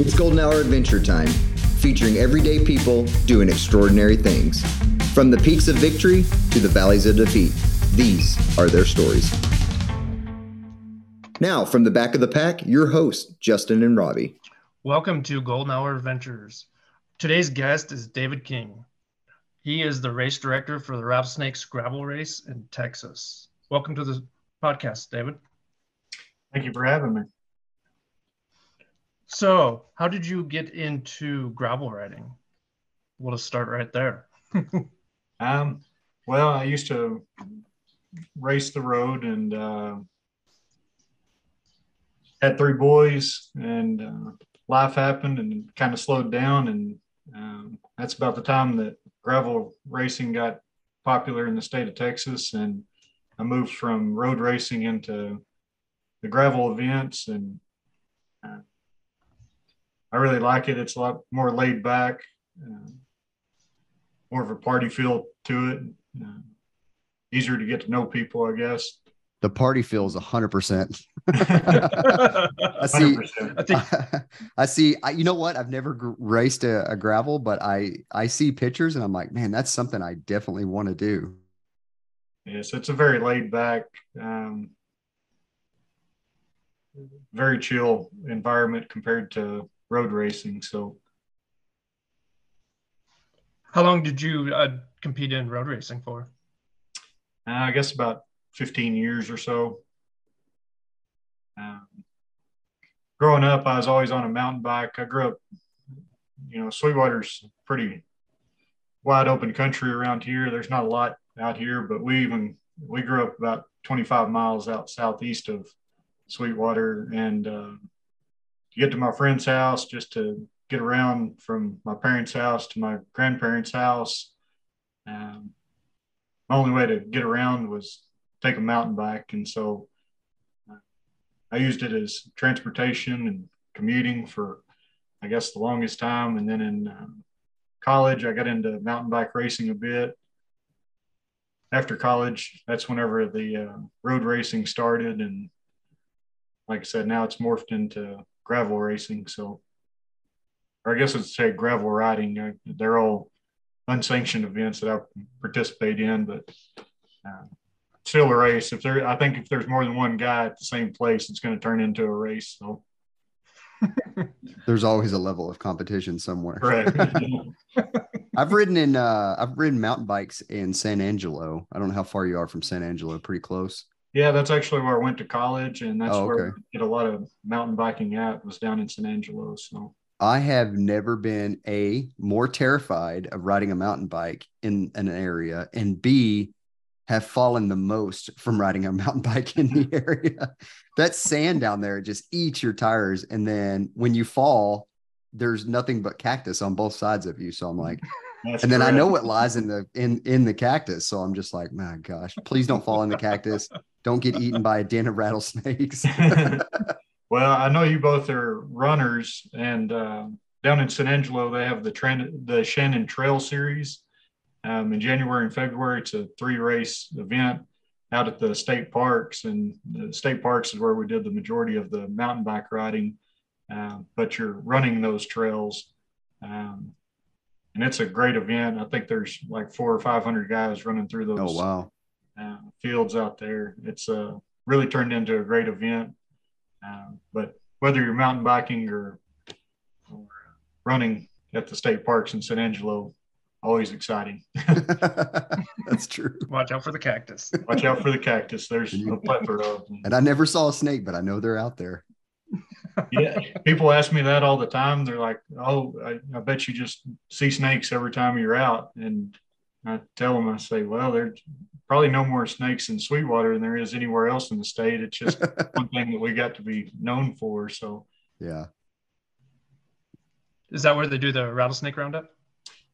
It's Golden Hour Adventure Time, featuring everyday people doing extraordinary things. From the peaks of victory to the valleys of defeat, these are their stories. Now, from the back of the pack, your hosts, Justin and Robbie. Welcome to Golden Hour Adventures. Today's guest is David King. He is the race director for the Rattlesnakes Gravel Race in Texas. Welcome to the podcast, David. Thank you for having me. So, how did you get into gravel riding? We'll just start right there. um, well, I used to race the road and uh, had three boys, and uh, life happened and kind of slowed down. And um, that's about the time that gravel racing got popular in the state of Texas. And I moved from road racing into the gravel events and I really like it. It's a lot more laid back, uh, more of a party feel to it. Uh, easier to get to know people, I guess. The party feels hundred percent. I see. I, think... I, see. I, you know what? I've never gr- raced a, a, gravel, but I I see pictures and I'm like, man, that's something I definitely want to do. Yes, it's a very laid back, um, very chill environment compared to road racing. So, how long did you uh, compete in road racing for? Uh, I guess about 15 years or so. Um, growing up, I was always on a mountain bike. I grew up, you know, Sweetwater's pretty wide open country around here. There's not a lot out here, but we even we grew up about 25 miles out southeast of Sweetwater, and uh, to get to my friend's house just to get around from my parents' house to my grandparents' house. Um, my only way to get around was take a mountain bike, and so uh, I used it as transportation and commuting for, I guess, the longest time. And then in um, college, I got into mountain bike racing a bit. After college, that's whenever the uh, road racing started, and like I said, now it's morphed into gravel racing. So, or I guess it's say gravel riding. Uh, they're all unsanctioned events that I participate in, but uh, still a race. If there, I think if there's more than one guy at the same place, it's going to turn into a race. So. there's always a level of competition somewhere. Right. I've ridden in uh I've ridden mountain bikes in San Angelo. I don't know how far you are from San Angelo, pretty close. Yeah, that's actually where I went to college, and that's oh, okay. where I did a lot of mountain biking at. Was down in San Angelo. So I have never been a more terrified of riding a mountain bike in an area, and b have fallen the most from riding a mountain bike in the area. that sand down there just eats your tires, and then when you fall, there's nothing but cactus on both sides of you. So I'm like. That's and then correct. I know what lies in the in in the cactus, so I'm just like, my gosh, please don't fall in the cactus. Don't get eaten by a den of rattlesnakes. well, I know you both are runners, and uh, down in San Angelo, they have the trend, the Shannon Trail Series. Um, in January and February, it's a three race event out at the state parks, and the state parks is where we did the majority of the mountain bike riding. Uh, but you're running those trails, um, and it's a great event. I think there's like four or five hundred guys running through those. Oh wow! Uh, fields out there. It's uh, really turned into a great event. Uh, but whether you're mountain biking or, or running at the state parks in San Angelo, always exciting. That's true. Watch out for the cactus. Watch out for the cactus. There's a plethora of them. And I never saw a snake, but I know they're out there. yeah, people ask me that all the time. They're like, "Oh, I, I, bet you just see snakes every time you're out." And I tell them, I say, "Well, there's probably no more snakes in Sweetwater than there is anywhere else in the state. It's just one thing that we got to be known for. So, yeah. Is that where they do the rattlesnake roundup?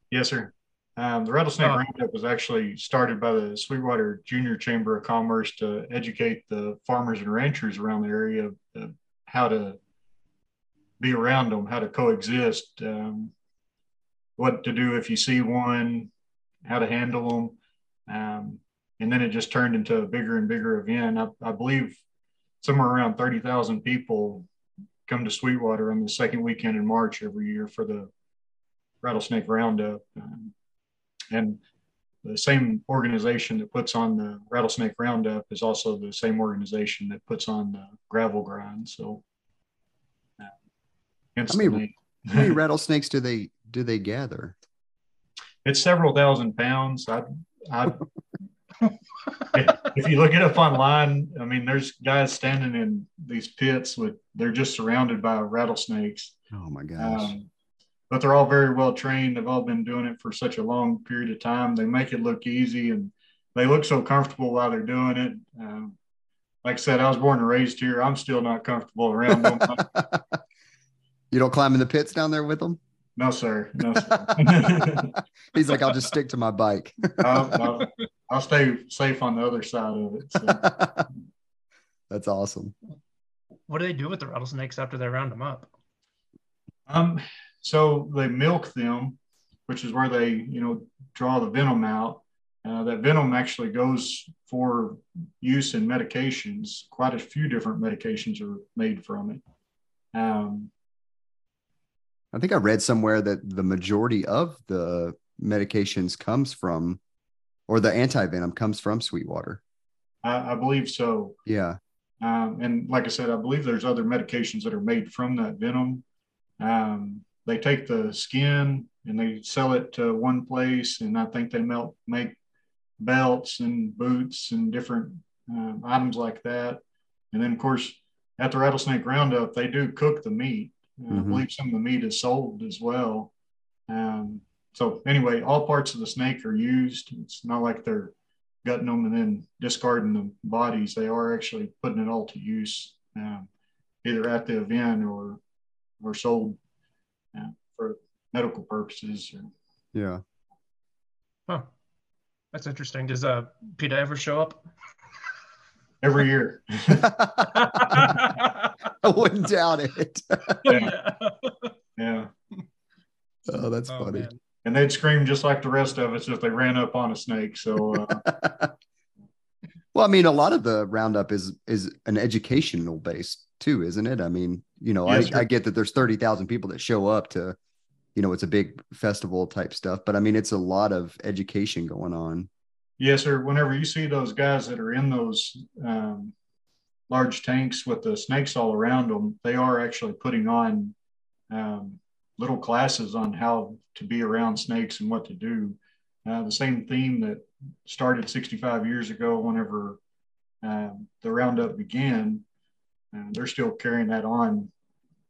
Yes, sir. Um, the rattlesnake oh. roundup was actually started by the Sweetwater Junior Chamber of Commerce to educate the farmers and ranchers around the area of how to be around them, how to coexist, um, what to do if you see one, how to handle them. Um, and then it just turned into a bigger and bigger event. I, I believe somewhere around 30,000 people come to Sweetwater on the second weekend in March every year for the rattlesnake roundup. Um, and the same organization that puts on the rattlesnake roundup is also the same organization that puts on the gravel grind. So, uh, How many- How many rattlesnakes do they do they gather? It's several thousand pounds. I, I, if you look it up online, I mean, there's guys standing in these pits with they're just surrounded by rattlesnakes. Oh my gosh. Um, but they're all very well trained. They've all been doing it for such a long period of time. They make it look easy and they look so comfortable while they're doing it. Um, like I said, I was born and raised here. I'm still not comfortable around them. you don't climb in the pits down there with them? No, sir. No, sir. He's like, I'll just stick to my bike. I'll, I'll, I'll stay safe on the other side of it. So. That's awesome. What do they do with the rattlesnakes after they round them up? Um, so they milk them, which is where they, you know, draw the venom out. Uh, that venom actually goes for use in medications. Quite a few different medications are made from it. Um, I think I read somewhere that the majority of the medications comes from, or the anti venom comes from Sweetwater. I, I believe so. Yeah. Um, and like I said, I believe there's other medications that are made from that venom. Um, they take the skin and they sell it to one place, and I think they melt make belts and boots and different um, items like that. And then, of course, at the rattlesnake roundup, they do cook the meat. Uh, I believe some of the meat is sold as well. Um, so anyway, all parts of the snake are used. It's not like they're gutting them and then discarding the bodies. They are actually putting it all to use, um, either at the event or or sold uh, for medical purposes. Or, Yeah. Huh. That's interesting. Does uh PETA ever show up? Every year. I wouldn't doubt it. Yeah. yeah. oh, that's Oh, funny. man. And they'd scream just like the rest of us if they ran up on a snake. So, uh, well, I mean, a lot of the roundup is is an educational base too, isn't it? I mean, you know, Yes, I, sir. I get that there's thirty thousand people that show up to, you know, it's a big festival type stuff, but I mean, it's a lot of education going on. Yes, sir. Whenever you see those guys that are in those um, large tanks with the snakes all around them, they are actually putting on um, little classes on how to be around snakes and what to do. Uh, the same theme that started 65 years ago, whenever um, the roundup began, uh, they're still carrying that on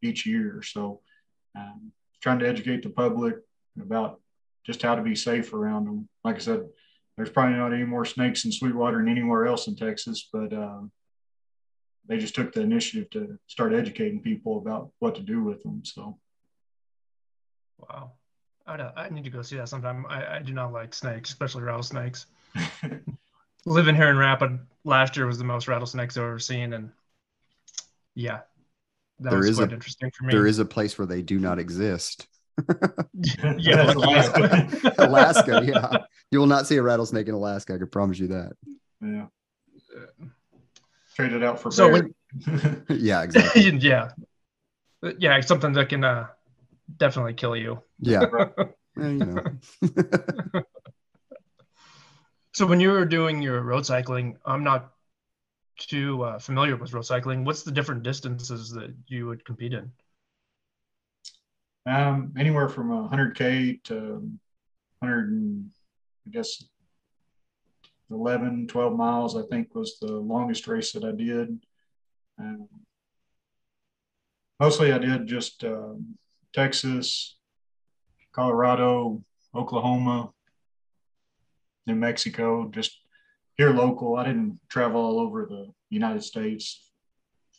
each year. So, um, trying to educate the public about just how to be safe around them. Like I said, there's probably not any more snakes in Sweetwater than anywhere else in Texas, but um, they just took the initiative to start educating people about what to do with them. So, Wow. I'd, uh, I need to go see that sometime. I, I do not like snakes, especially rattlesnakes. Living here in Rapid last year was the most rattlesnakes I've ever seen, and yeah, that There was is quite a- interesting for me. There is a place where they do not exist. yeah, That's. Alaska. Alaska, yeah. You will not see a rattlesnake in Alaska. I can promise you that. yeah. Trade it out for So bear. yeah, exactly. yeah, yeah, something that can uh, definitely kill you. Yeah. Well, you know. So when you were doing your road cycling, I'm not too uh, familiar with road cycling. What's the different distances that you would compete in? Um, anywhere from 100K to 100, and, I guess, 11, 12 miles, I think was the longest race that I did. Mostly I did just um, Texas, Colorado, Oklahoma, New Mexico, just here local. I didn't travel all over the United States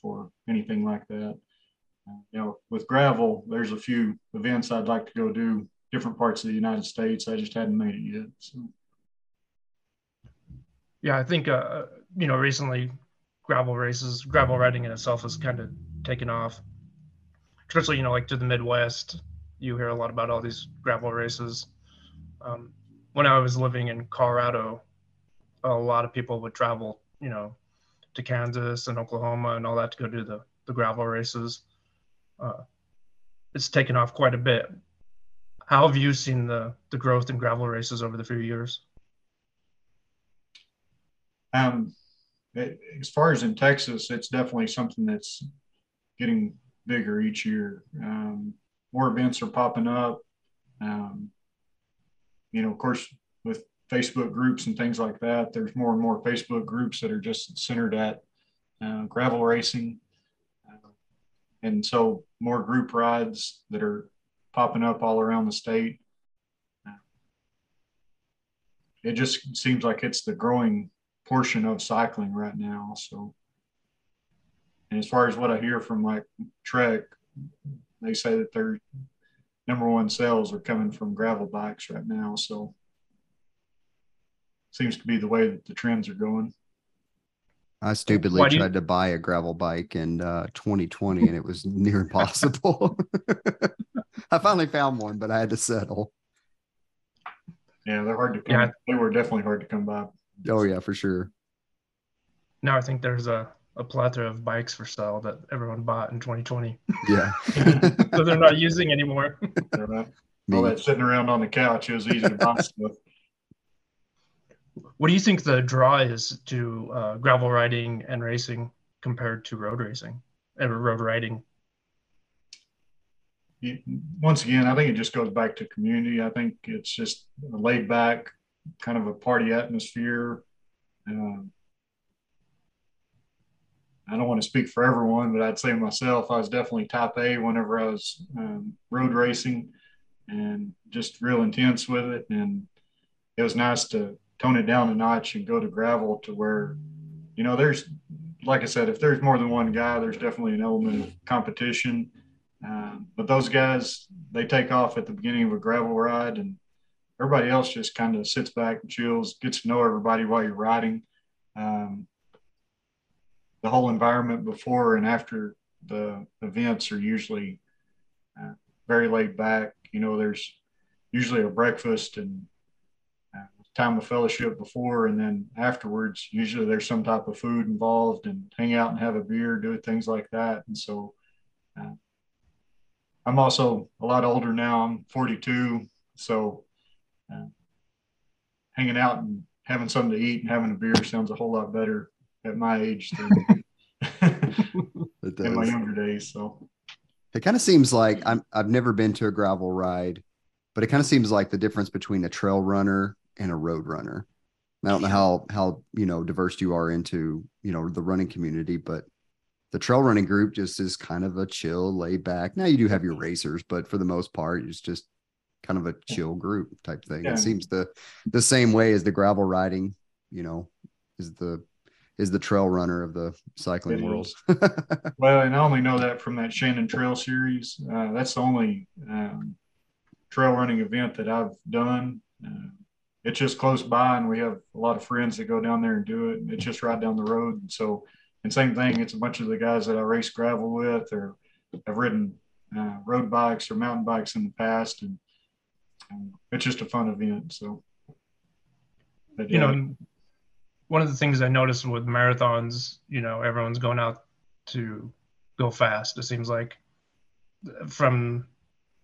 for anything like that. Uh, you know, with gravel, there's a few events I'd like to go do different parts of the United States. I just hadn't made it yet. So Yeah, I think uh, you know recently gravel races, gravel riding in itself has kind of taken off. Especially you know like to the Midwest, you hear a lot about all these gravel races. Um, when I was living in Colorado, a lot of people would travel, you know, to Kansas and Oklahoma and all that to go do the the gravel races. uh, it's taken off quite a bit. How have you seen the the growth in gravel races over the few years? Um, it, as far as in Texas, it's definitely something that's getting bigger each year. Um, more events are popping up. Um, you know, of course, with Facebook groups and things like that, there's more and more Facebook groups that are just centered at uh, gravel racing. Uh, and so more group rides that are popping up all around the state. It just seems like it's the growing portion of cycling right now. So, and as far as what I hear from like Trek, they say that their number one sales are coming from gravel bikes right now. So, seems to be the way that the trends are going. I stupidly tried you... to buy a gravel bike in uh, 2020 and it was near impossible. I finally found one, but I had to settle. Yeah, they're hard to come. Yeah. They were definitely hard to come by. Oh yeah, for sure. Now I think there's a, a plethora of bikes for sale that everyone bought in 2020. Yeah. so they're not using anymore. Not. All that sitting around on the couch is easy to buy stuff. What do you think the draw is to uh, gravel riding and racing compared to road racing and road riding? Once again, I think it just goes back to community. I think it's just a laid back, kind of a party atmosphere. Um, I don't want to speak for everyone, but I'd say myself, I was definitely top A whenever I was um, road racing and just real intense with it. And it was nice to tone it down a notch and go to gravel to where, you know, there's, like I said, if there's more than one guy, there's definitely an element of competition. Um, but those guys, they take off at the beginning of a gravel ride and everybody else just kind of sits back and chills, gets to know everybody while you're riding. Um, the whole environment before and after the events are usually uh, very laid back. You know, there's usually a breakfast and uh, time of fellowship before, and then afterwards, usually there's some type of food involved and hang out and have a beer, do things like that. And so, uh, I'm also a lot older now. I'm 42, so uh, hanging out and having something to eat and having a beer sounds a whole lot better at my age than in my younger days. So it kind of seems like I'm I've never been to a gravel ride, but it kind of seems like the difference between a trail runner and a road runner. I don't know how how you know diverse you are into you know the running community, but the trail running group just is kind of a chill, laid back. Now you do have your racers, but for the most part, it's just kind of a chill group type thing. Yeah. It seems the the same way as the gravel riding, you know, is the is the trail runner of the cycling it world. well, and I only know that from that Shannon Trail series. Uh, that's the only um, trail running event that I've done. Uh, it's just close by, and we have a lot of friends that go down there and do it. It's just right down the road, and so and same thing. It's a bunch of the guys that I race gravel with, or have ridden uh, road bikes or mountain bikes in the past, and um, it's just a fun event. So, but, you yeah. know, one of the things I noticed with marathons, you know, everyone's going out to go fast. It seems like from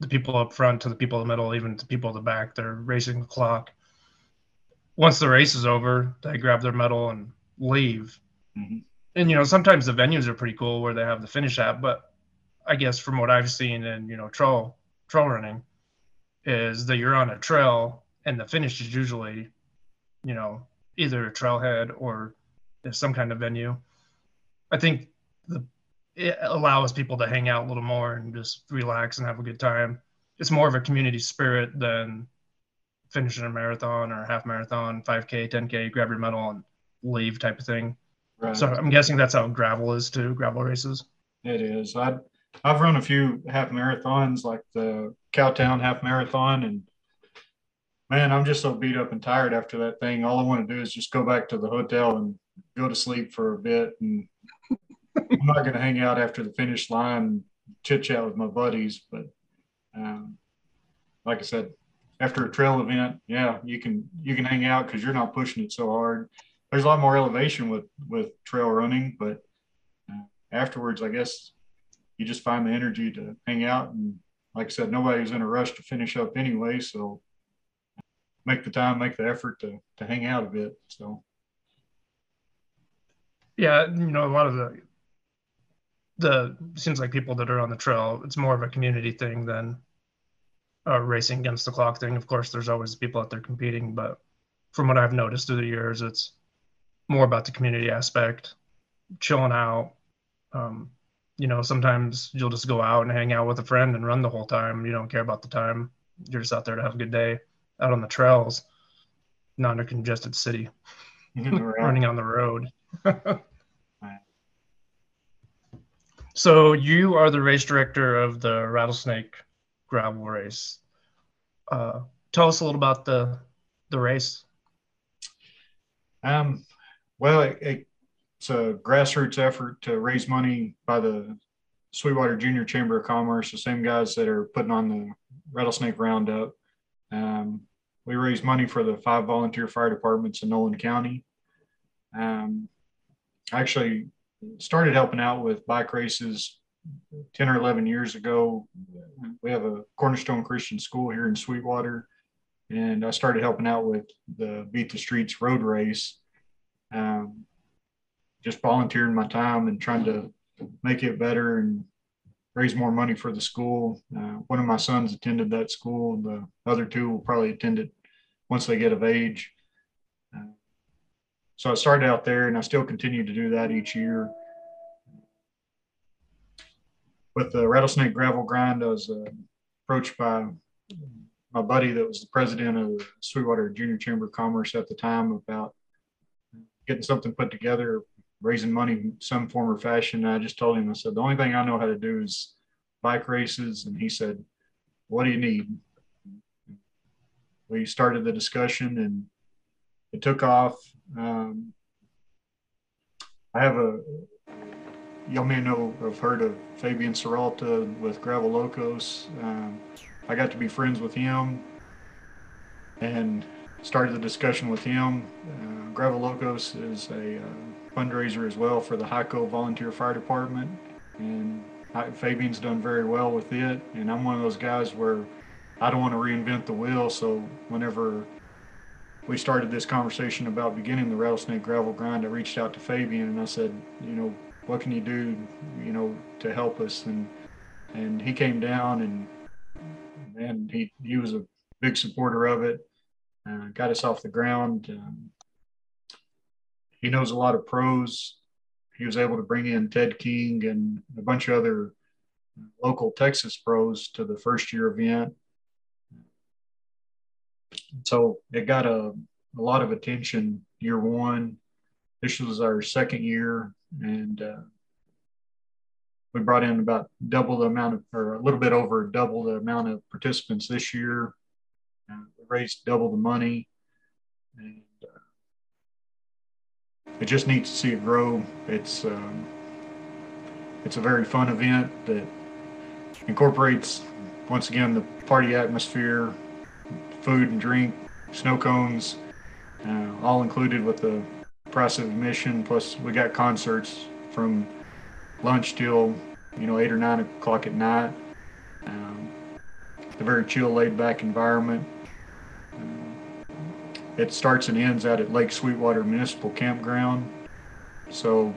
the people up front to the people in the middle, even to people in the back, they're racing the clock. Once the race is over, they grab their medal and leave. Mm-hmm. And you know, sometimes the venues are pretty cool where they have the finish app but I guess from what I've seen in you know trail trail running, is that you're on a trail and the finish is usually, you know, either a trailhead or some kind of venue. I think the it allows people to hang out a little more and just relax and have a good time. It's more of a community spirit than finishing a marathon or a half marathon, 5K, 10K, grab your medal and leave type of thing. Right. So I'm guessing that's how gravel is too, gravel races. It is. I I've run a few half marathons like the Cowtown half marathon and man, I'm just so beat up and tired after that thing. All I want to do is just go back to the hotel and go to sleep for a bit. And I'm not going to hang out after the finish line, chit chat with my buddies. But um, like I said, after a trail event, yeah, you can you can hang out because you're not pushing it so hard. There's a lot more elevation with with trail running, but uh, afterwards, I guess you just find the energy to hang out. And like I said, nobody's in a rush to finish up anyway. So make the time, make the effort to, to hang out a bit. So. Yeah, you know, a lot of the the seems like people that are on the trail, it's more of a community thing than a racing against the clock thing. Of course, there's always people out there competing, but from what I've noticed through the years, it's more about the community aspect, chilling out. Um, you know, sometimes you'll just go out and hang out with a friend and run the whole time. You don't care about the time. You're just out there to have a good day out on the trails, not in a congested city, running on the road. so you are the race director of the Rattlesnake Gravel Race. Uh, tell us a little about the the race. Um, well, it, it, it's a grassroots effort to raise money by the Sweetwater Junior Chamber of Commerce, the same guys that are putting on the Rattlesnake Roundup. Um, we raise money for the five volunteer fire departments in Nolan County. Um, I actually started helping out with bike races 10 or 11 years ago. We have a Cornerstone Christian School here in Sweetwater, and I started helping out with the Beat the Streets road race. Um, just volunteering my time and trying to make it better and raise more money for the school. Uh, one of my sons attended that school. The other two will probably attend it once they get of age. Uh, so I started out there and I still continue to do that each year. With the Rattlesnake Gravel Grind, I was uh, approached by my buddy that was the president of Sweetwater Junior Chamber of Commerce at the time about getting something put together raising money some form or fashion. And I just told him, I said, the only thing I know how to do is bike races. And he said, what do you need? We started the discussion and it took off. Um, I have a, y'all may know, have heard of Fabian Serralta with Gravel Locos. Um, I got to be friends with him and started the discussion with him. Uh, Gravel Locos is a uh, fundraiser as well for the Hico Volunteer Fire Department, and I, Fabian's done very well with it. And I'm one of those guys where I don't want to reinvent the wheel. So whenever we started this conversation about beginning the rattlesnake gravel grind, I reached out to Fabian and I said, you know, what can you do, you know, to help us? And and he came down and and he he was a big supporter of it. Uh, got us off the ground. Um, he knows a lot of pros. He was able to bring in Ted King and a bunch of other local Texas pros to the first year event. So it got a, a lot of attention year one. This was our second year, and uh, we brought in about double the amount of, or a little bit over double the amount of participants this year. Uh, we raised double the money. And it just needs to see it grow. It's um, it's a very fun event that incorporates once again the party atmosphere, food and drink, snow cones, uh, all included with the price of admission. Plus, we got concerts from lunch till you know eight or nine o'clock at night. Um, a very chill, laid-back environment. It starts and ends out at Lake Sweetwater Municipal Campground. So,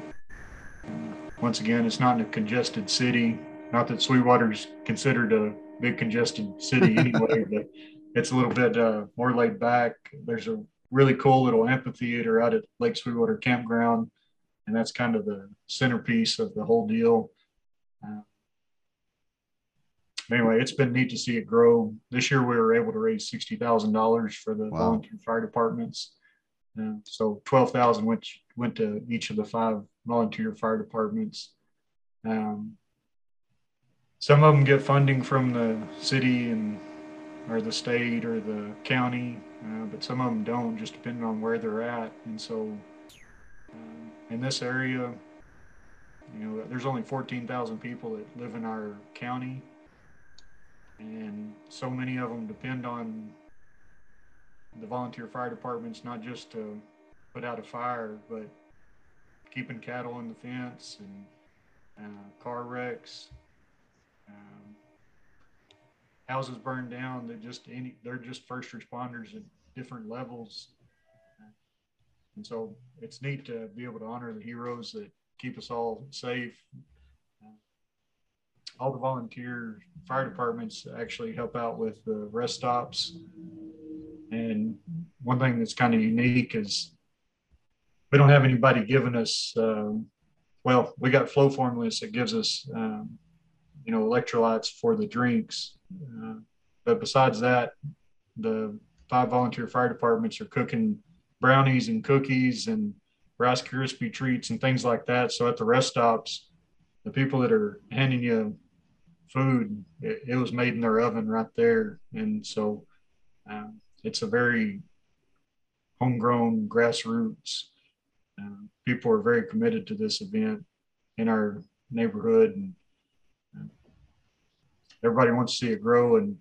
once again, it's not in a congested city. Not that Sweetwater's considered a big congested city anyway, but it's a little bit uh, more laid back. There's a really cool little amphitheater out at Lake Sweetwater Campground, and that's kind of the centerpiece of the whole deal. Uh, anyway, it's been neat to see it grow. This year, we were able to raise sixty thousand dollars for the wow. volunteer fire departments. Uh, so twelve thousand went went to each of the five volunteer fire departments. Um, some of them get funding from the city and or the state or the county, uh, but some of them don't, just depending on where they're at. And so, uh, in this area, you know, there's only 14,000 people that live in our county, and so many of them depend on the volunteer fire departments not just to put out a fire, but keeping cattle in the fence and uh, car wrecks. Um, houses burned down. They're just any. They're just first responders at different levels, and so it's neat to be able to honor the heroes that keep us all safe. All the volunteer fire departments actually help out with the rest stops. And one thing that's kind of unique is we don't have anybody giving us, um, well, we got flow formulas that gives us, um, you know, electrolytes for the drinks. Uh, but besides that, the five volunteer fire departments are cooking brownies and cookies and Rice Krispie treats and things like that. So at the rest stops, the people that are handing you food, it, it was made in their oven right there. And so um, it's a very homegrown grassroots. Uh, people are very committed to this event in our neighborhood and uh, everybody wants to see it grow and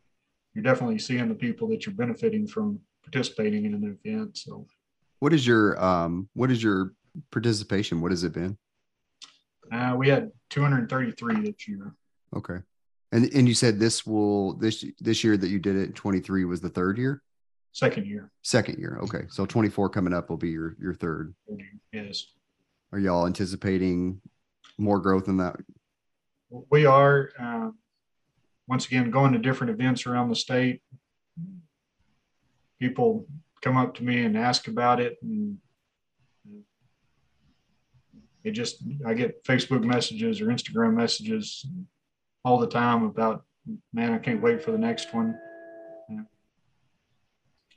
you're definitely seeing the people that you're benefiting from participating in an event. So what is your um what is your participation? What has it been? Uh, we had 233 this year. Okay. And and you said this will this this year that you did it 23 was the third year? Second year. Second year. Okay. So 24 coming up will be your your third. Yes. Are y'all anticipating more growth in that? We are uh, once again going to different events around the state. People come up to me and ask about it and it just i get facebook messages or instagram messages all the time about man i can't wait for the next one.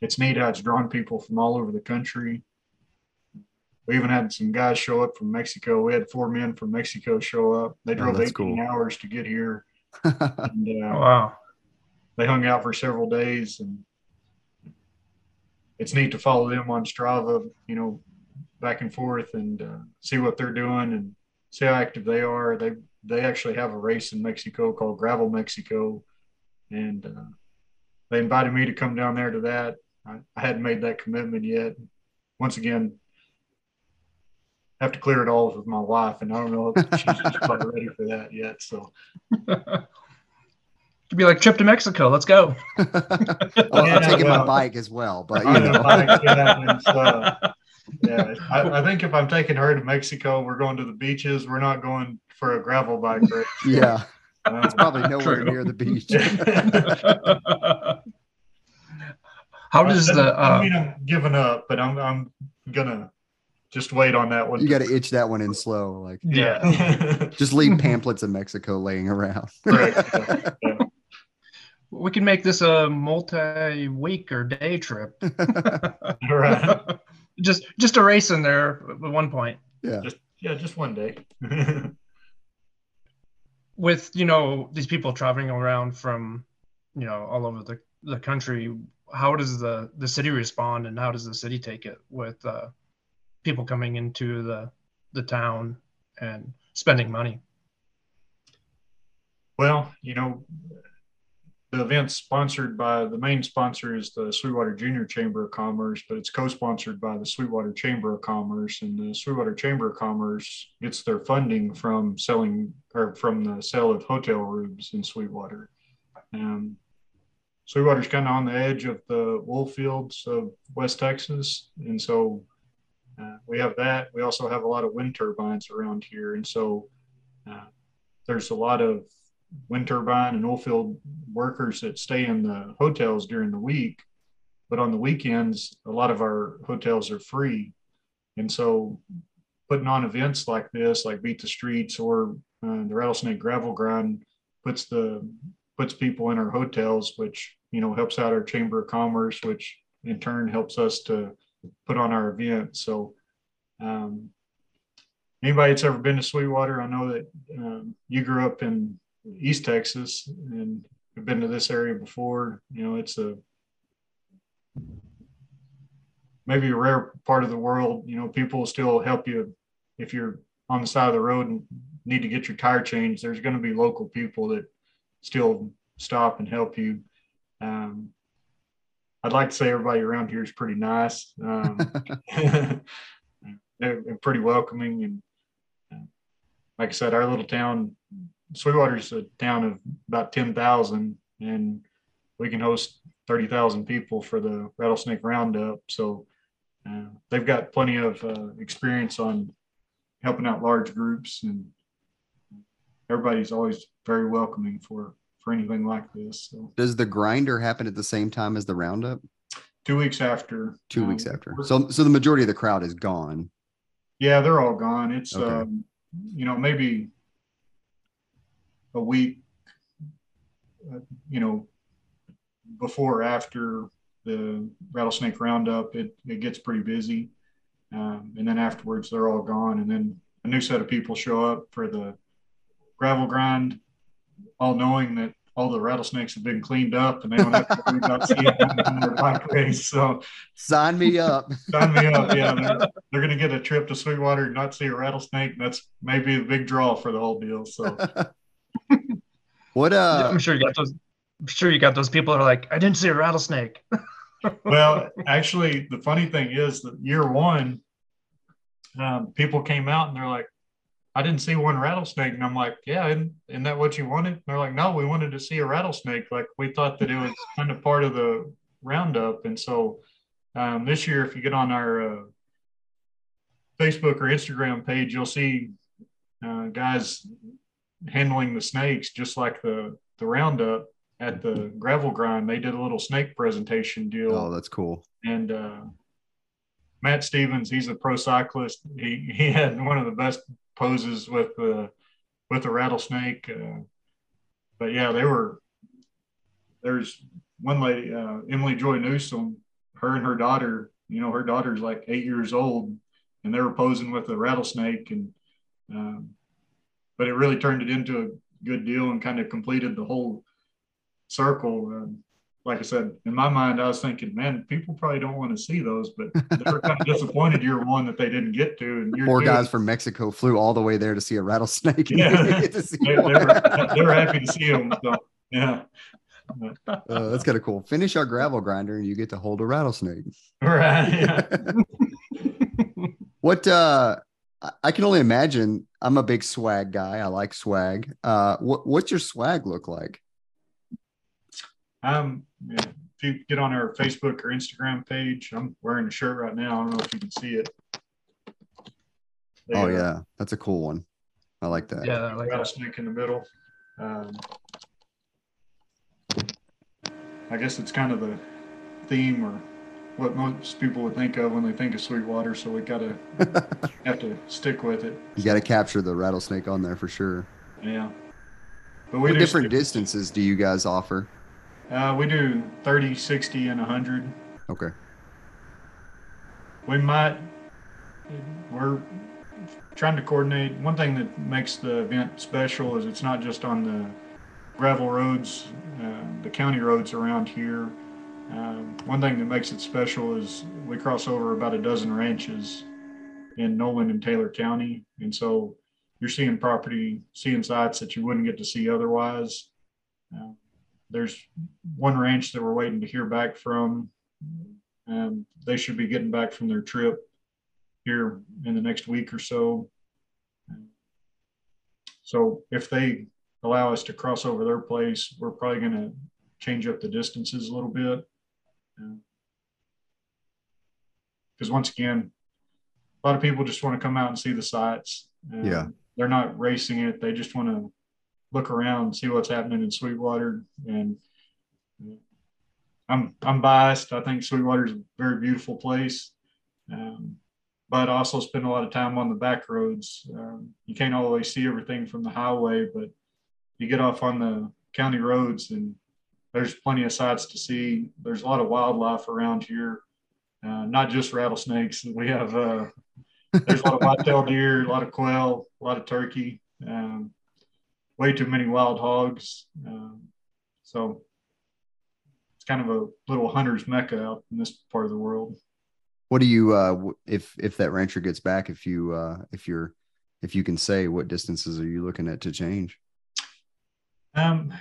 It's neat how it's drawn people from all over the country. We even had some guys show up from mexico. We had four men from mexico show up. They oh, drove oh, 18 cool. hours to get here. And, uh, wow. they hung out for several days and it's neat to follow them on Strava, you know, back and forth and uh, see what they're doing and see how active they are. They they actually have a race in Mexico called Gravel Mexico, and uh, they invited me to come down there to that. I, I hadn't made that commitment yet. Once again, I have to clear it all with my wife, and I don't know if she's quite ready for that yet. So. To be like trip to Mexico. Let's go. well, yeah, I'm taking well, my bike as well, but you know. Bike, yeah, uh, yeah I, I, think if I'm taking her to Mexico, we're going to the beaches. We're not going for a gravel bike race. Yeah, um, it's probably nowhere true. near the beach. How does the? Uh, I mean, I'm giving up, but I'm I'm gonna just wait on that one. You got to itch that one in slow, like yeah. just leave pamphlets in Mexico laying around. right. Yeah we can make this a multi-week or day trip. right. Just just a race in there at one point. Yeah. Just yeah, just one day. With you know these people traveling around from you know all over the, the country, how does the the city respond and how does the city take it with uh, people coming into the the town and spending money? Well, you know, the event's sponsored by the main sponsor is the Sweetwater Junior Chamber of Commerce, but it's co-sponsored by the Sweetwater Chamber of Commerce, and the Sweetwater Chamber of Commerce gets their funding from selling or from the sale of hotel rooms in Sweetwater. Um, Sweetwater's kind of on the edge of the wool fields of West Texas, and so uh, we have that. We also have a lot of wind turbines around here, and so uh, there's a lot of wind turbine and oil field workers that stay in the hotels during the week. But on the weekends, a lot of our hotels are free. And so putting on events like this, like Beat the Streets or uh, the Rattlesnake Gravel Grind, puts the puts people in our hotels, which you know helps out our Chamber of Commerce, which in turn helps us to put on our event. So um, anybody that's ever been to Sweetwater, I know that um, you grew up in East Texas and we've been to this area before. You know, it's a maybe a rare part of the world. You know, people still help you if you're on the side of the road and need to get your tire changed. There's going to be local people that still stop and help you. Um, I'd like to say everybody around here is pretty nice, um, they're, pretty welcoming, and uh, like I said, our little town Sweetwater's a town of about 10,000 and we can host 30,000 people for the rattlesnake roundup. So uh, they've got plenty of uh, experience on helping out large groups and everybody's always very welcoming for for anything like this. So Does the grinder happen at the same time as the roundup? two weeks after. Two um, weeks after. So so the majority of the crowd is gone. Yeah, they're all gone. It's Okay. um, you know maybe a week, uh, you know, before or after the rattlesnake roundup, it it gets pretty busy, um, and then afterwards they're all gone, and then a new set of people show up for the gravel grind, all knowing that all the rattlesnakes have been cleaned up and they don't have to worry about seeing them in their bike race. So Sign me up. Sign me up. Yeah, they're, they're going to get a trip to Sweetwater and not see a rattlesnake. That's maybe a big draw for the whole deal. So what uh I'm sure you got those. I'm sure you got those people that are like, I didn't see a rattlesnake. well, actually, the funny thing is that year one, um, people came out and they're like, I didn't see one rattlesnake. And I'm like, yeah, isn't, isn't that what you wanted? And they're like, no, we wanted to see a rattlesnake. Like we thought that it was kind of part of the roundup. And so um, this year, if you get on our uh, Facebook or Instagram page, you'll see uh, guys handling the snakes just like the, the roundup at the gravel grind. They did a little snake presentation deal oh that's cool. and uh, Matt Stevens, he's a pro cyclist. He he had one of the best poses with the with the rattlesnake. Uh, but yeah, they were. There's one lady, uh, Emily Joy Newsom. Her and her daughter. You know, her daughter's like eight years old, and they were posing with a rattlesnake. And um, but it really turned it into a good deal and kind of completed the whole circle. Um, like I said, in my mind, I was thinking, man, people probably don't want to see those, but they were kind of disappointed year one that they didn't get to. And year Four two, guys from Mexico flew all the way there to see a rattlesnake. Yeah. didn't get to see they, they were they were happy to see them. So yeah, Uh, that's kind of cool. Finish our gravel grinder and you get to hold a rattlesnake. right. Yeah. What uh I- I can only imagine I'm a big swag guy. I like swag. Uh what what's your swag look like? Um, yeah, if you get on our Facebook or Instagram page, I'm wearing a shirt right now. I don't know if you can see it. They, Oh uh, yeah, that's a cool one. I like that. yeah, I like that. rattlesnake in the middle. Um, I guess it's kind of the theme or what most people would think of when they think of Sweetwater. So we gotta have to stick with it. You got to capture the rattlesnake on there for sure. Yeah. But we What different distances do you guys offer? Uh, we do 30, 60, and 100. Okay. we might we're trying to coordinate one thing that makes the event special is it's not just on the gravel roads uh, the county roads around here um, one thing that makes it special is we cross over about a dozen ranches in nolan and taylor county and so you're seeing property seeing sites that you wouldn't get to see otherwise uh, there's one ranch that we're waiting to hear back from um, they should be getting back from their trip here in the next week or so. So if they allow us to cross over their place, we're probably going to change up the distances a little bit. Because once again, a lot of people just want to come out and see the sights. Yeah. They're not racing it. They just want to look around, see what's happening in Sweetwater. And I'm I'm biased. I think Sweetwater is a very beautiful place, um, but I also spend a lot of time on the back roads. Um, you can't always see everything from the highway, but you get off on the county roads and there's plenty of sights to see. There's a lot of wildlife around here, uh, not just rattlesnakes. We have uh, there's a lot of white-tailed deer, a lot of quail, a lot of turkey, um, way too many wild hogs. Um, so it's kind of a little hunter's mecca out in this part of the world. What do you uh if if that rancher gets back if you uh if you're if you can say what distances are you looking at to change? Um,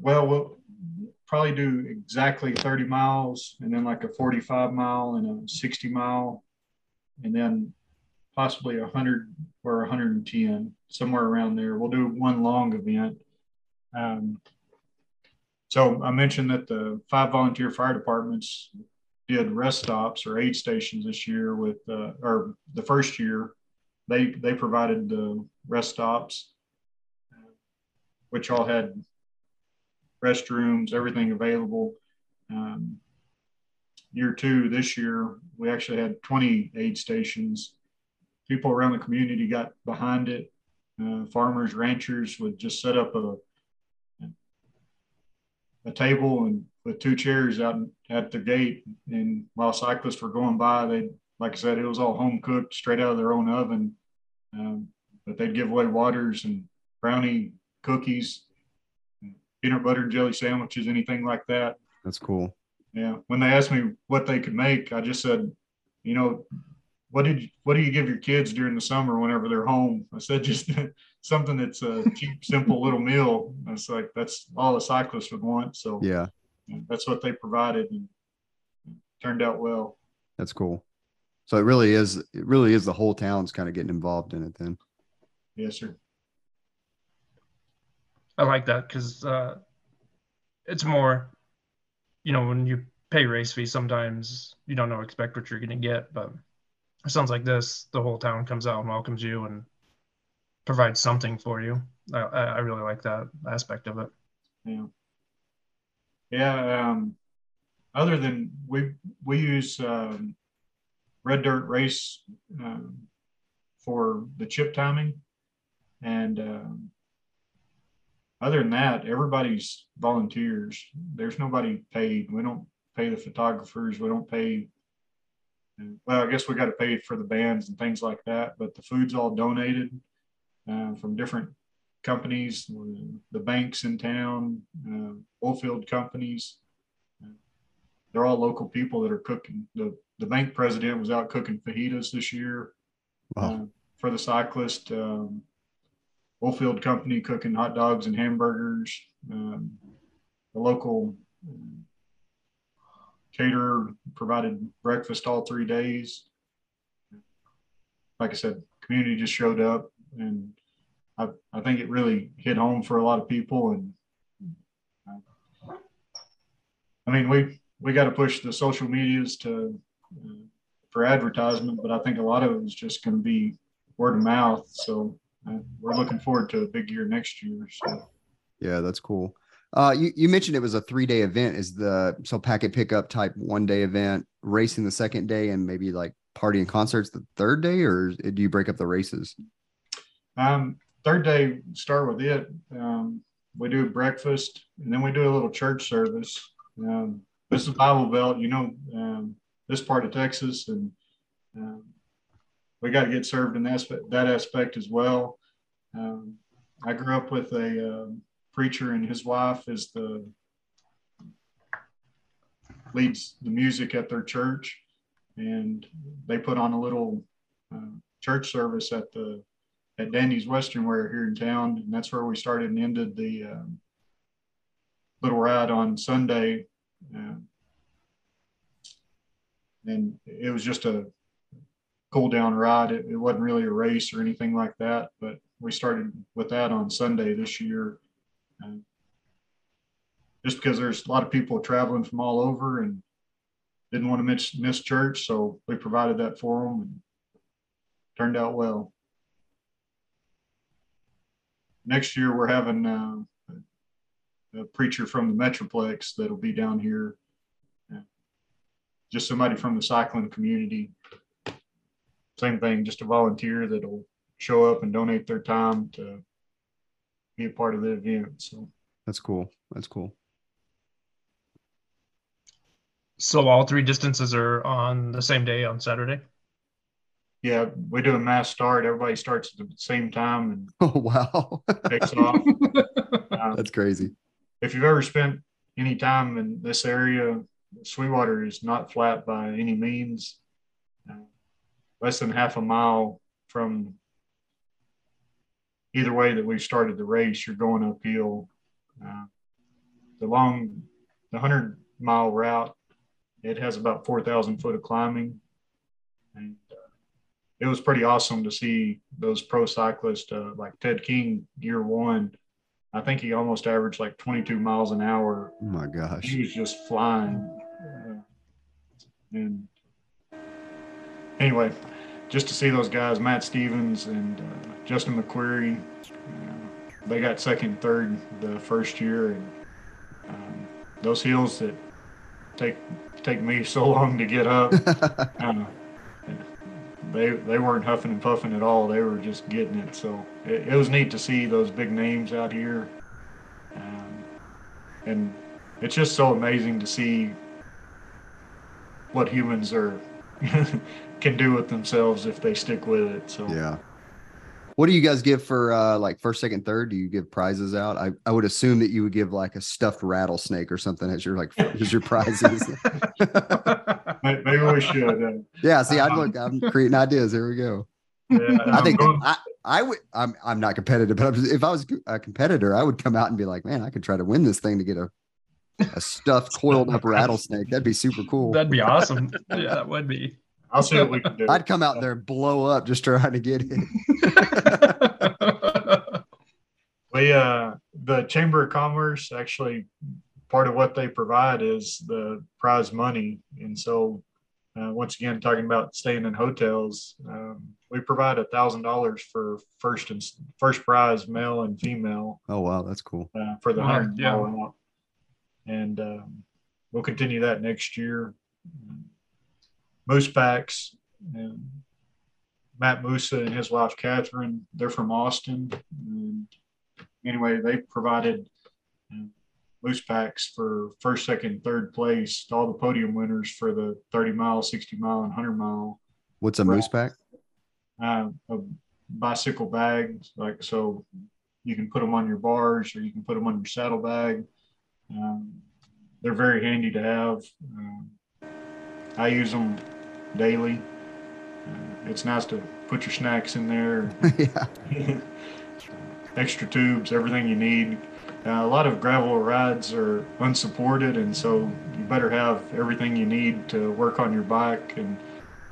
well, we'll probably do exactly 30 miles and then like a 45 mile and a 60 mile. And then possibly 100 or 110, somewhere around there. We'll do one long event. Um, so I mentioned that the five volunteer fire departments did rest stops or aid stations this year with, uh, or the first year, they they provided the rest stops, which all had restrooms, everything available. Um, year two, this year, we actually had 20 aid stations. People around the community got behind it. Uh, farmers, ranchers would just set up a a table and with two chairs out at the gate. And while cyclists were going by, they, like I said, it was all home cooked, straight out of their own oven. Um, but they'd give away waters and brownie cookies, peanut butter and jelly sandwiches, anything like that. That's cool. Yeah. When they asked me what they could make, I just said, you know, what did you, what do you give your kids during the summer whenever they're home? I said just something that's a cheap, simple little meal. It's like that's all a cyclist would want. So yeah, that's what they provided and turned out well. That's cool. So it really is it really is the whole town's kind of getting involved in it then. Yes, sir. I like that because uh, it's more, you know, when you pay race fee, sometimes you don't know expect what you're going to get, but it sounds like this, the whole town comes out and welcomes you and provides something for you. I, I really like that aspect of it. Yeah. Yeah. Um, other than we we use um, red dirt race um, for the chip timing, and um, other than that, everybody's volunteers. There's nobody paid. We don't pay the photographers. We don't pay well, I guess we got to pay for the bands and things like that, but the food's all donated uh, from different companies, the banks in town, uh, oilfield companies. They're all local people that are cooking. The, the bank president was out cooking fajitas this year wow. uh, for the cyclist. Um, oilfield company cooking hot dogs and hamburgers. Um, the local caterer provided breakfast all three days. Like I said, community just showed up, and I, I think it really hit home for a lot of people. And I mean, we we got to push the social medias to uh, for advertisement, but I think a lot of it is just going to be word of mouth. So uh, we're looking forward to a big year next year. So. Yeah, that's cool. Uh, you, you mentioned it was a three day event. Is the so packet pickup type one day event, racing the second day, and maybe like party and concerts the third day, or do you break up the races? Um, third day, start with it. Um, we do breakfast, and then we do a little church service. Um, this is Bible Belt, you know, um, this part of Texas, and um, we got to get served in that aspect, that aspect as well. Um, I grew up with a um, preacher and his wife is the leads the music at their church and they put on a little uh, church service at the at Dandy's Western Wear here in town, and that's where we started and ended the um, little ride on Sunday. Uh, and it was just a cool down ride. It, it, wasn't really a race or anything like that, but we started with that on Sunday this year just because there's a lot of people traveling from all over and didn't want to miss, miss church, so we provided that for them and turned out well. Next year, we're having uh, a preacher from the Metroplex that'll be down here. Just somebody from the cycling community. Same thing, just a volunteer that'll show up and donate their time to be a part of the event. So that's cool. That's cool. So all three distances are on the same day on Saturday. Yeah, we do a mass start. Everybody starts at the same time and oh wow, takes off. Um, That's crazy. If you've ever spent any time in this area, Sweetwater is not flat by any means. Uh, less than half a mile from either way that we started the race, you're going uphill. Uh, the long, the 100 mile route, it has about 4,000 foot of climbing. And uh, it was pretty awesome to see those pro cyclists uh, like Ted King year one. I think he almost averaged like 22 miles an hour. Oh my gosh. He was just flying. Uh, and anyway, just to see those guys, Matt Stevens and uh, Justin McQuarrie, uh, they got second, third the first year, and um, those hills that take take me so long to get up, uh, they they weren't huffing and puffing at all. They were just getting it. So it, it was neat to see those big names out here, um, and it's just so amazing to see what humans are can do with themselves if they stick with it. So yeah. What do you guys give for uh like first, second, third? Do you give prizes out? I, I would assume that you would give like a stuffed rattlesnake or something as your like as your prizes. maybe we should. Uh, yeah, see, I'd look, I'm creating ideas. Here we go. yeah, I think going- I, I would I'm I'm not competitive, but if I was a competitor, I would come out and be like, man, I could try to win this thing to get a a stuffed coiled up rattlesnake. That'd be super cool. That'd be awesome. Yeah, that would be. I'll see what we can do. I'd come out there and blow up just trying to get it. We uh the Chamber of Commerce actually part of what they provide is the prize money, and so uh, once again talking about staying in hotels, um, we provide a thousand dollars for first and first prize male and female Oh wow, that's cool. uh, for the hundred yeah. and um, we'll continue that next year. Moose packs and Matt Musa and his wife Catherine, they're from Austin. And anyway, they provided uh, moose packs for first, second, third place to all the podium winners for the 30 mile, 60 mile, and 100 mile. What's a moose pack? Uh, a bicycle bag, like so you can put them on your bars or you can put them on your saddlebag. Um, they're very handy to have. Um, I use them daily. Uh, it's nice to put your snacks in there, yeah. extra tubes, everything you need. Uh, a lot of gravel rides are unsupported, and so you better have everything you need to work on your bike. And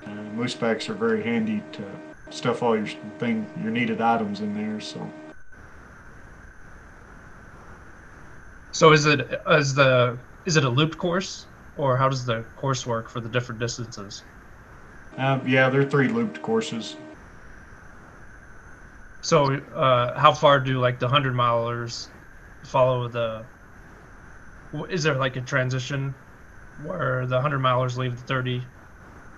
uh, moose packs are very handy to stuff all your thing, your needed items in there. So So is it is the is it a looped course or how does the course work for the different distances? Uh, yeah, they're three looped courses. So uh, how far do like the hundred milers follow the? Is there like a transition where the hundred milers leave the thirty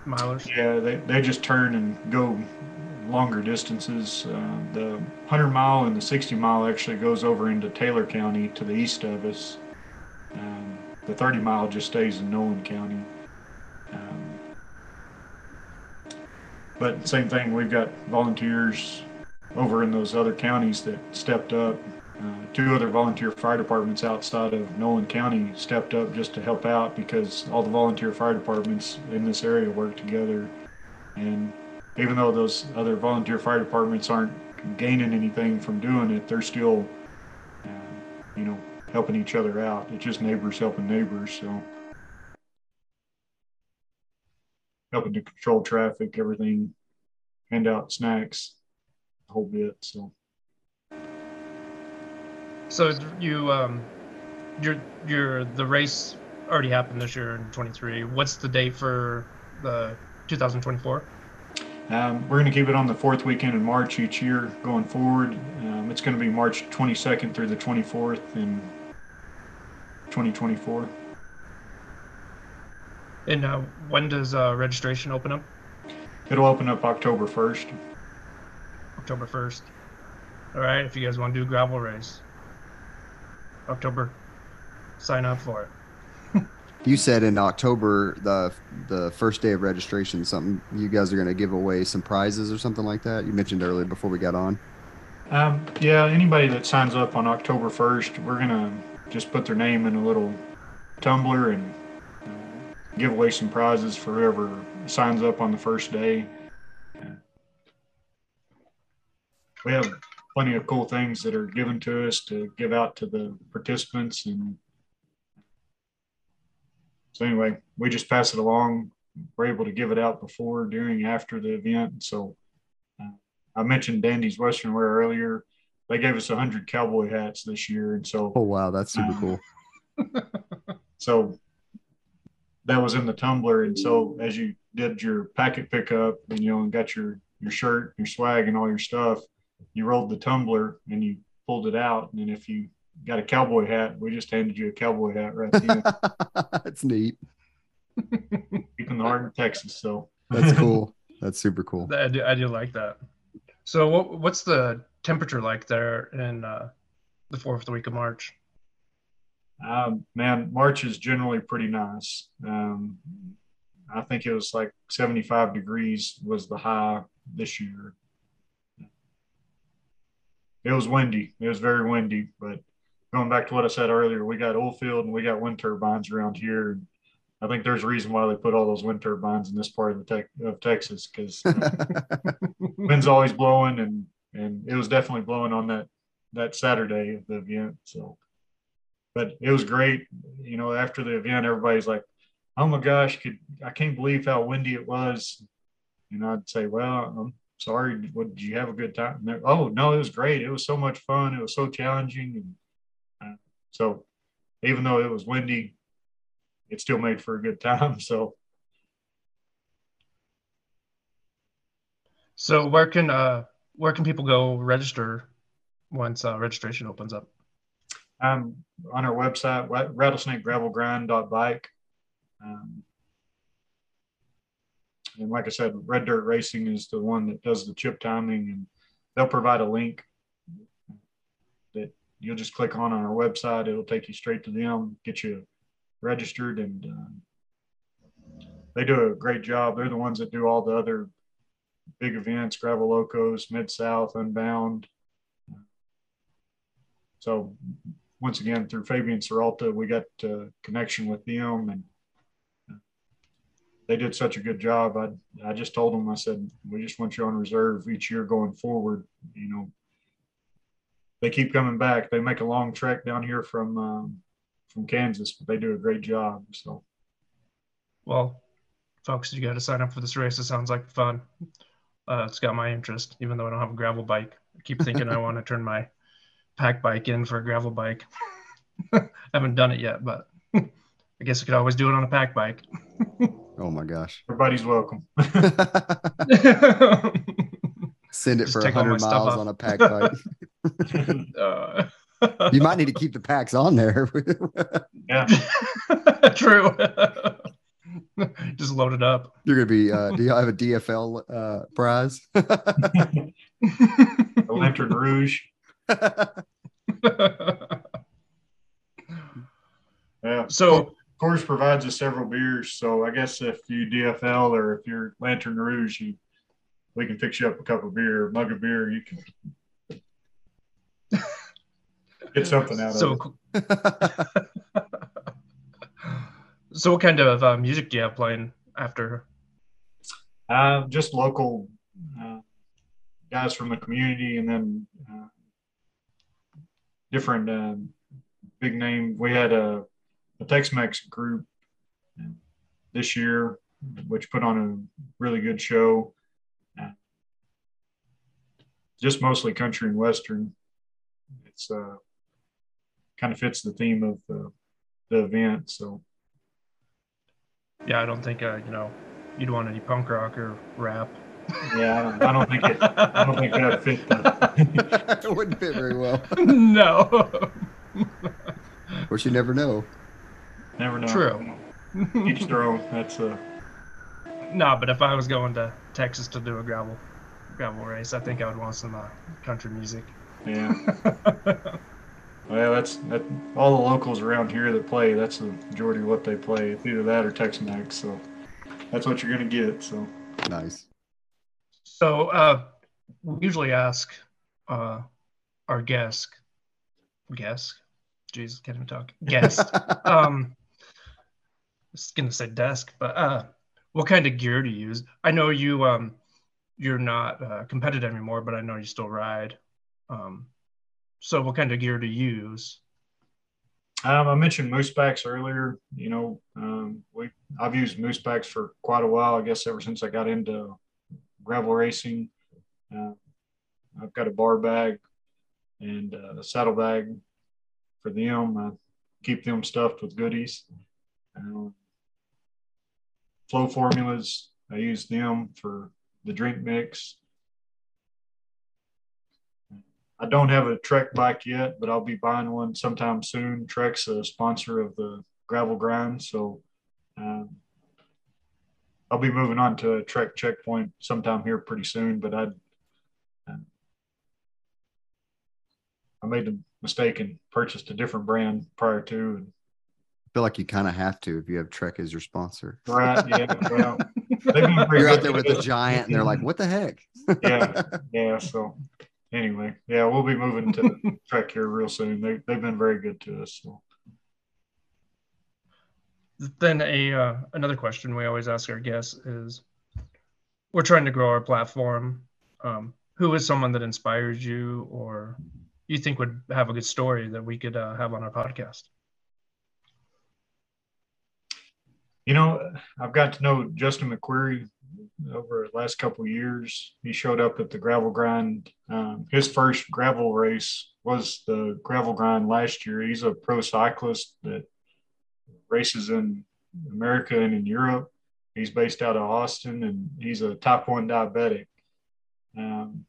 milers? Yeah, they, they just turn and go longer distances. Uh, the 100 mile and the 60 mile actually goes over into Taylor County to the east of us. Um, the 30 mile just stays in Nolan County. But same thing, we've got volunteers over in those other counties that stepped up. Uh, two other volunteer fire departments outside of Nolan County stepped up just to help out because all the volunteer fire departments in this area work together. And even though those other volunteer fire departments aren't gaining anything from doing it, they're still, uh, you know, helping each other out. It's just neighbors helping neighbors. So helping to control traffic, everything, hand out snacks, the whole bit. So. So you um, your your the race already happened this year in twenty three. What's the date for the two thousand twenty four? Um, we're going to keep it on the fourth weekend in March each year going forward. Um, it's going to be March 22nd through the 24th in 2024. And uh, when does uh, registration open up? It'll open up October 1st. October 1st. All right, if you guys want to do a gravel race, October, sign up for it. You said in October the the first day of registration, something you guys are going to give away some prizes or something like that. You mentioned earlier before we got on. Um, yeah, anybody that signs up on October 1st, we're going to just put their name in a little tumbler and give away some prizes for whoever signs up on the first day. We have plenty of cool things that are given to us to give out to the participants. And so, anyway, we just pass it along. We're able to give it out before, during, after the event. So uh, I mentioned Dandy's Western Wear earlier. They gave us 100 cowboy hats this year. And so, oh, wow, that's super uh, cool. so that was in the tumbler. And so as you did your packet pickup and, you know, and got your, your shirt, your swag and all your stuff, you rolled the tumbler and you pulled it out. And then if you got a cowboy hat, we just handed you a cowboy hat right then. that's neat. Keeping the heart in Texas. So that's cool. That's super cool. I do, I do like that. So what, what's the temperature like there in uh, the fourth week of March? Um, man, March is generally pretty nice. Um, I think it was like 75 degrees was the high this year. It was windy. It was very windy, but going back to what I said earlier, we got oil field and we got wind turbines around here. I think there's a reason why they put all those wind turbines in this part of the tech, of Texas because wind's always blowing and and it was definitely blowing on that that Saturday of the event. So, but it was great. You know, after the event, everybody's like, "Oh my gosh, could I can't believe how windy it was." And I'd say, "Well, I'm sorry. What did you have a good time?" oh no, it was great. It was so much fun. It was so challenging, and uh, so even though it was windy, it still made for a good time. So. So where can uh where can people go register once uh, registration opens up? Um, on our website, rattlesnakegravelgrind.bike. Um, and like I said, Red Dirt Racing is the one that does the chip timing, and they'll provide a link that you'll just click on on our website. It'll take you straight to them, get you registered, and uh, they do a great job. They're the ones that do all the other big events, Gravel Locos, Mid South, Unbound. So once again, through Fabian Seralta, we got uh, connection with them and they did such a good job. I, I just told them, I said, we just want you on reserve each year going forward. You know, they keep coming back. They make a long trek down here from, um, from Kansas, but they do a great job. So, well, folks, you got to sign up for this race. It sounds like fun uh, it's got my interest, even though I don't have a gravel bike. I keep thinking I want to turn my pack bike in for a gravel bike. I haven't done it yet, but I guess I could always do it on a pack bike. oh my gosh. Everybody's welcome. Send it Just for 100 miles on a pack bike. uh, you might need to keep the packs on there. yeah. True. just load it up. You're gonna be. Uh, do you have a DFL uh, prize? a Lanterne Rouge. Yeah. So Coors provides us several beers. So I guess if you DFL or if you're Lanterne Rouge, you we can fix you up a cup of beer, a mug of beer. You can get something out so, of it. So, what kind of uh, music do you have playing after? Uh, just local uh, guys from the community, and then different uh, big name. We had a, a Tex-Mex group this year, which put on a really good show. Just mostly country and western. It's uh, kind of fits the theme of the the event. So yeah, I don't think uh, you know you'd want any punk rock or rap. Yeah, I don't, I don't think it. I don't think that fit. The... it wouldn't fit very well. no. of course, you never know. Never know. True. Each their own. That's uh. No, but if I was going to Texas to do a gravel gravel race, I think I would want some uh, country music. Yeah. Well, that's that. All the locals around here that play, that's the majority of what they play. It's either that or Tex-Mex. So that's what you're gonna get. So nice. So uh, we usually ask uh, our guest, guest, Jesus, can't even talk, guest. um, I was gonna say desk, but uh, what kind of gear do you use? I know you um, you're not uh, competitive anymore, but I know you still ride. Um, so, what kind of gear to use? Um, I mentioned moose packs earlier. You know, um, we I've used moose packs for quite a while. I guess ever since I got into gravel racing. Uh, I've got a bar bag and a saddle bag for them. I keep them stuffed with goodies. Um, flow formulas, I use them for the drink mix. I don't have a Trek bike yet, but I'll be buying one sometime soon. Trek's a sponsor of the gravel grind, so um, I'll be moving on to a Trek checkpoint sometime here pretty soon. But I, uh, I made the mistake and purchased a different brand prior to. And, I feel like you kind of have to if you have Trek as your sponsor. right? Yeah. Well, you're out there with the giant, and they're like, "What the heck?" yeah, yeah. So anyway, yeah, we'll be moving to Trek here real soon. They they've been very good to us. So. Then a uh, another question we always ask our guests is, we're trying to grow our platform. Um, who is someone that inspires you, or you think would have a good story that we could uh, have on our podcast? You know, I've got to know Justin McQuarrie over the last couple years. He showed up at the gravel grind. Um, his first gravel race was the gravel grind last year. He's a pro cyclist that races in America and in Europe. He's based out of Austin and he's a type 1 diabetic. Um,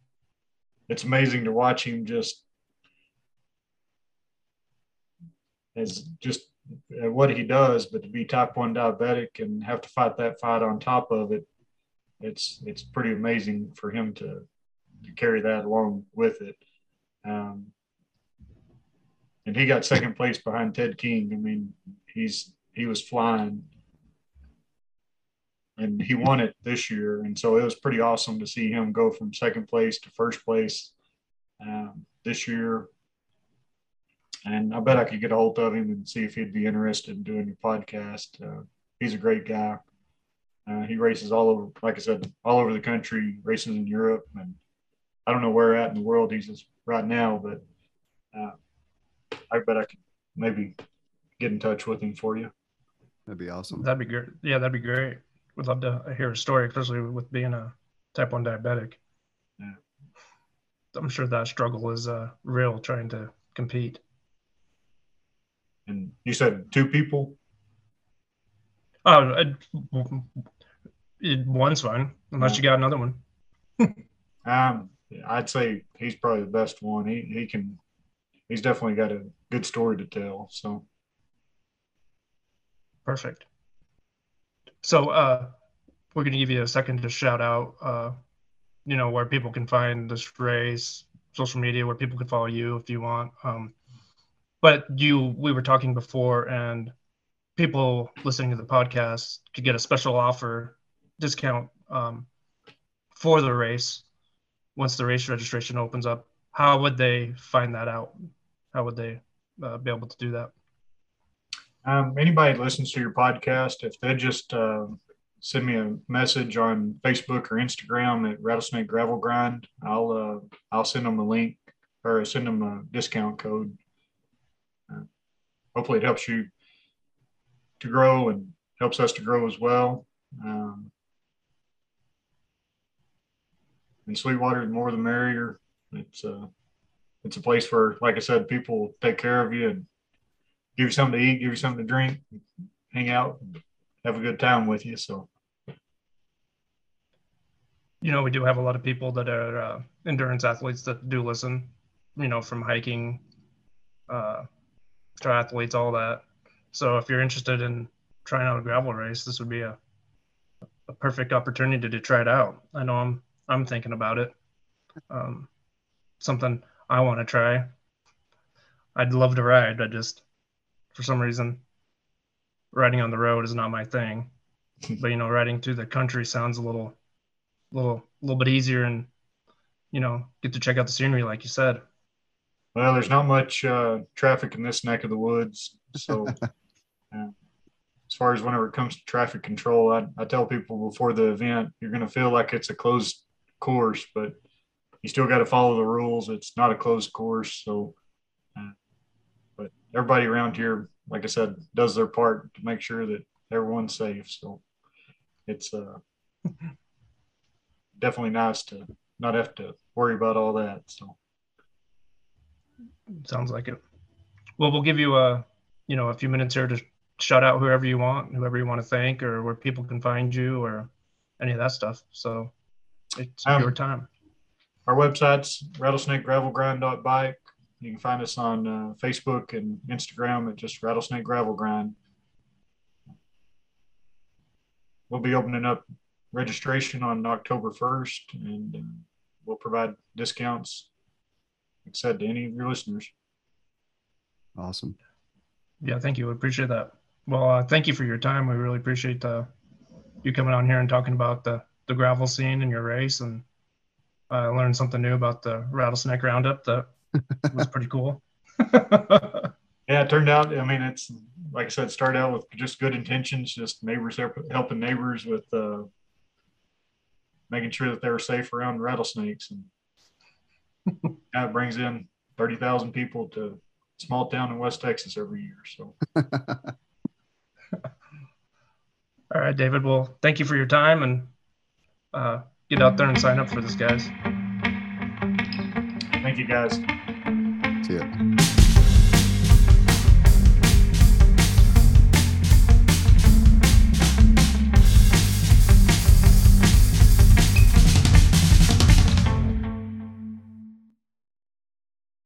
it's amazing to watch him just as just what he does, but to be type one diabetic and have to fight that fight on top of it, it's it's pretty amazing for him to, to carry that along with it. Um, and he got second place behind Ted King. I mean, he's he was flying, and he won it this year. And so it was pretty awesome to see him go from second place to first place um, this year and I bet I could get a hold of him and see if he'd be interested in doing a podcast. Uh, he's a great guy. Uh, he races all over, like I said, all over the country, races in Europe, and I don't know where at in the world he's right now, but uh, I bet I could maybe get in touch with him for you. That'd be awesome. That'd be great. Yeah, that'd be great. We'd love to hear a story, especially with being a type one diabetic. Yeah. I'm sure that struggle is uh, real trying to compete. And you said two people? Oh, uh, one's fine, unless you got another one. um, I'd say he's probably the best one. He he can, he's definitely got a good story to tell. So perfect. So uh, we're gonna give you a second to shout out, uh, you know, where people can find this race, social media, where people can follow you if you want. Um, but you we were talking before and people listening to the podcast could get a special offer discount um, for the race once the race registration opens up how would they find that out how would they uh, be able to do that um, anybody listens to your podcast if they just uh, send me a message on facebook or instagram at rattlesnake gravel grind i'll uh, i'll send them a link or send them a discount code hopefully it helps you to grow and helps us to grow as well. Um, and Sweetwater, the more the merrier. It's uh, it's a place where, like I said, people take care of you and give you something to eat, give you something to drink, hang out, have a good time with you. So, you know, we do have a lot of people that are uh, endurance athletes that do listen, you know, from hiking, uh, triathletes, all that. So if you're interested in trying out a gravel race, this would be a a perfect opportunity to try it out. I know I'm I'm thinking about it. Um, something I want to try. I'd love to ride. I just, for some reason, riding on the road is not my thing. but you know, riding through the country sounds a little, little, little bit easier, and you know, get to check out the scenery, like you said. Well, there's not much uh, traffic in this neck of the woods. So, uh, as far as whenever it comes to traffic control, I, I tell people before the event, you're going to feel like it's a closed course, but you still got to follow the rules. It's not a closed course. So, but everybody around here, like I said, does their part to make sure that everyone's safe. So it's uh, definitely nice to not have to worry about all that. So sounds like it. Well, we'll give you a you know a few minutes here to shout out whoever you want, whoever you want to thank, or where people can find you, or any of that stuff. So it's um, your time. Our website's rattlesnakegravelgrind.bike. You can find us on uh, Facebook and Instagram at just Rattlesnake Gravel Grind. We'll be opening up registration on October 1st, and uh, we'll provide discounts, like I said, to any of your listeners. Awesome. Yeah, thank you. We appreciate that. Well, uh, thank you for your time. We really appreciate uh, you coming on here and talking about the, the gravel scene and your race. And I uh, learned something new about the rattlesnake roundup that was pretty cool. yeah, it turned out, I mean, it's like I said, started out with just good intentions, just neighbors helping neighbors with uh, making sure that they were safe around rattlesnakes. And that brings in 30,000 people to small town in West Texas every year. So. All right, David. Well, thank you for your time and uh, get out there and sign up for this, guys. Thank you, guys. See ya.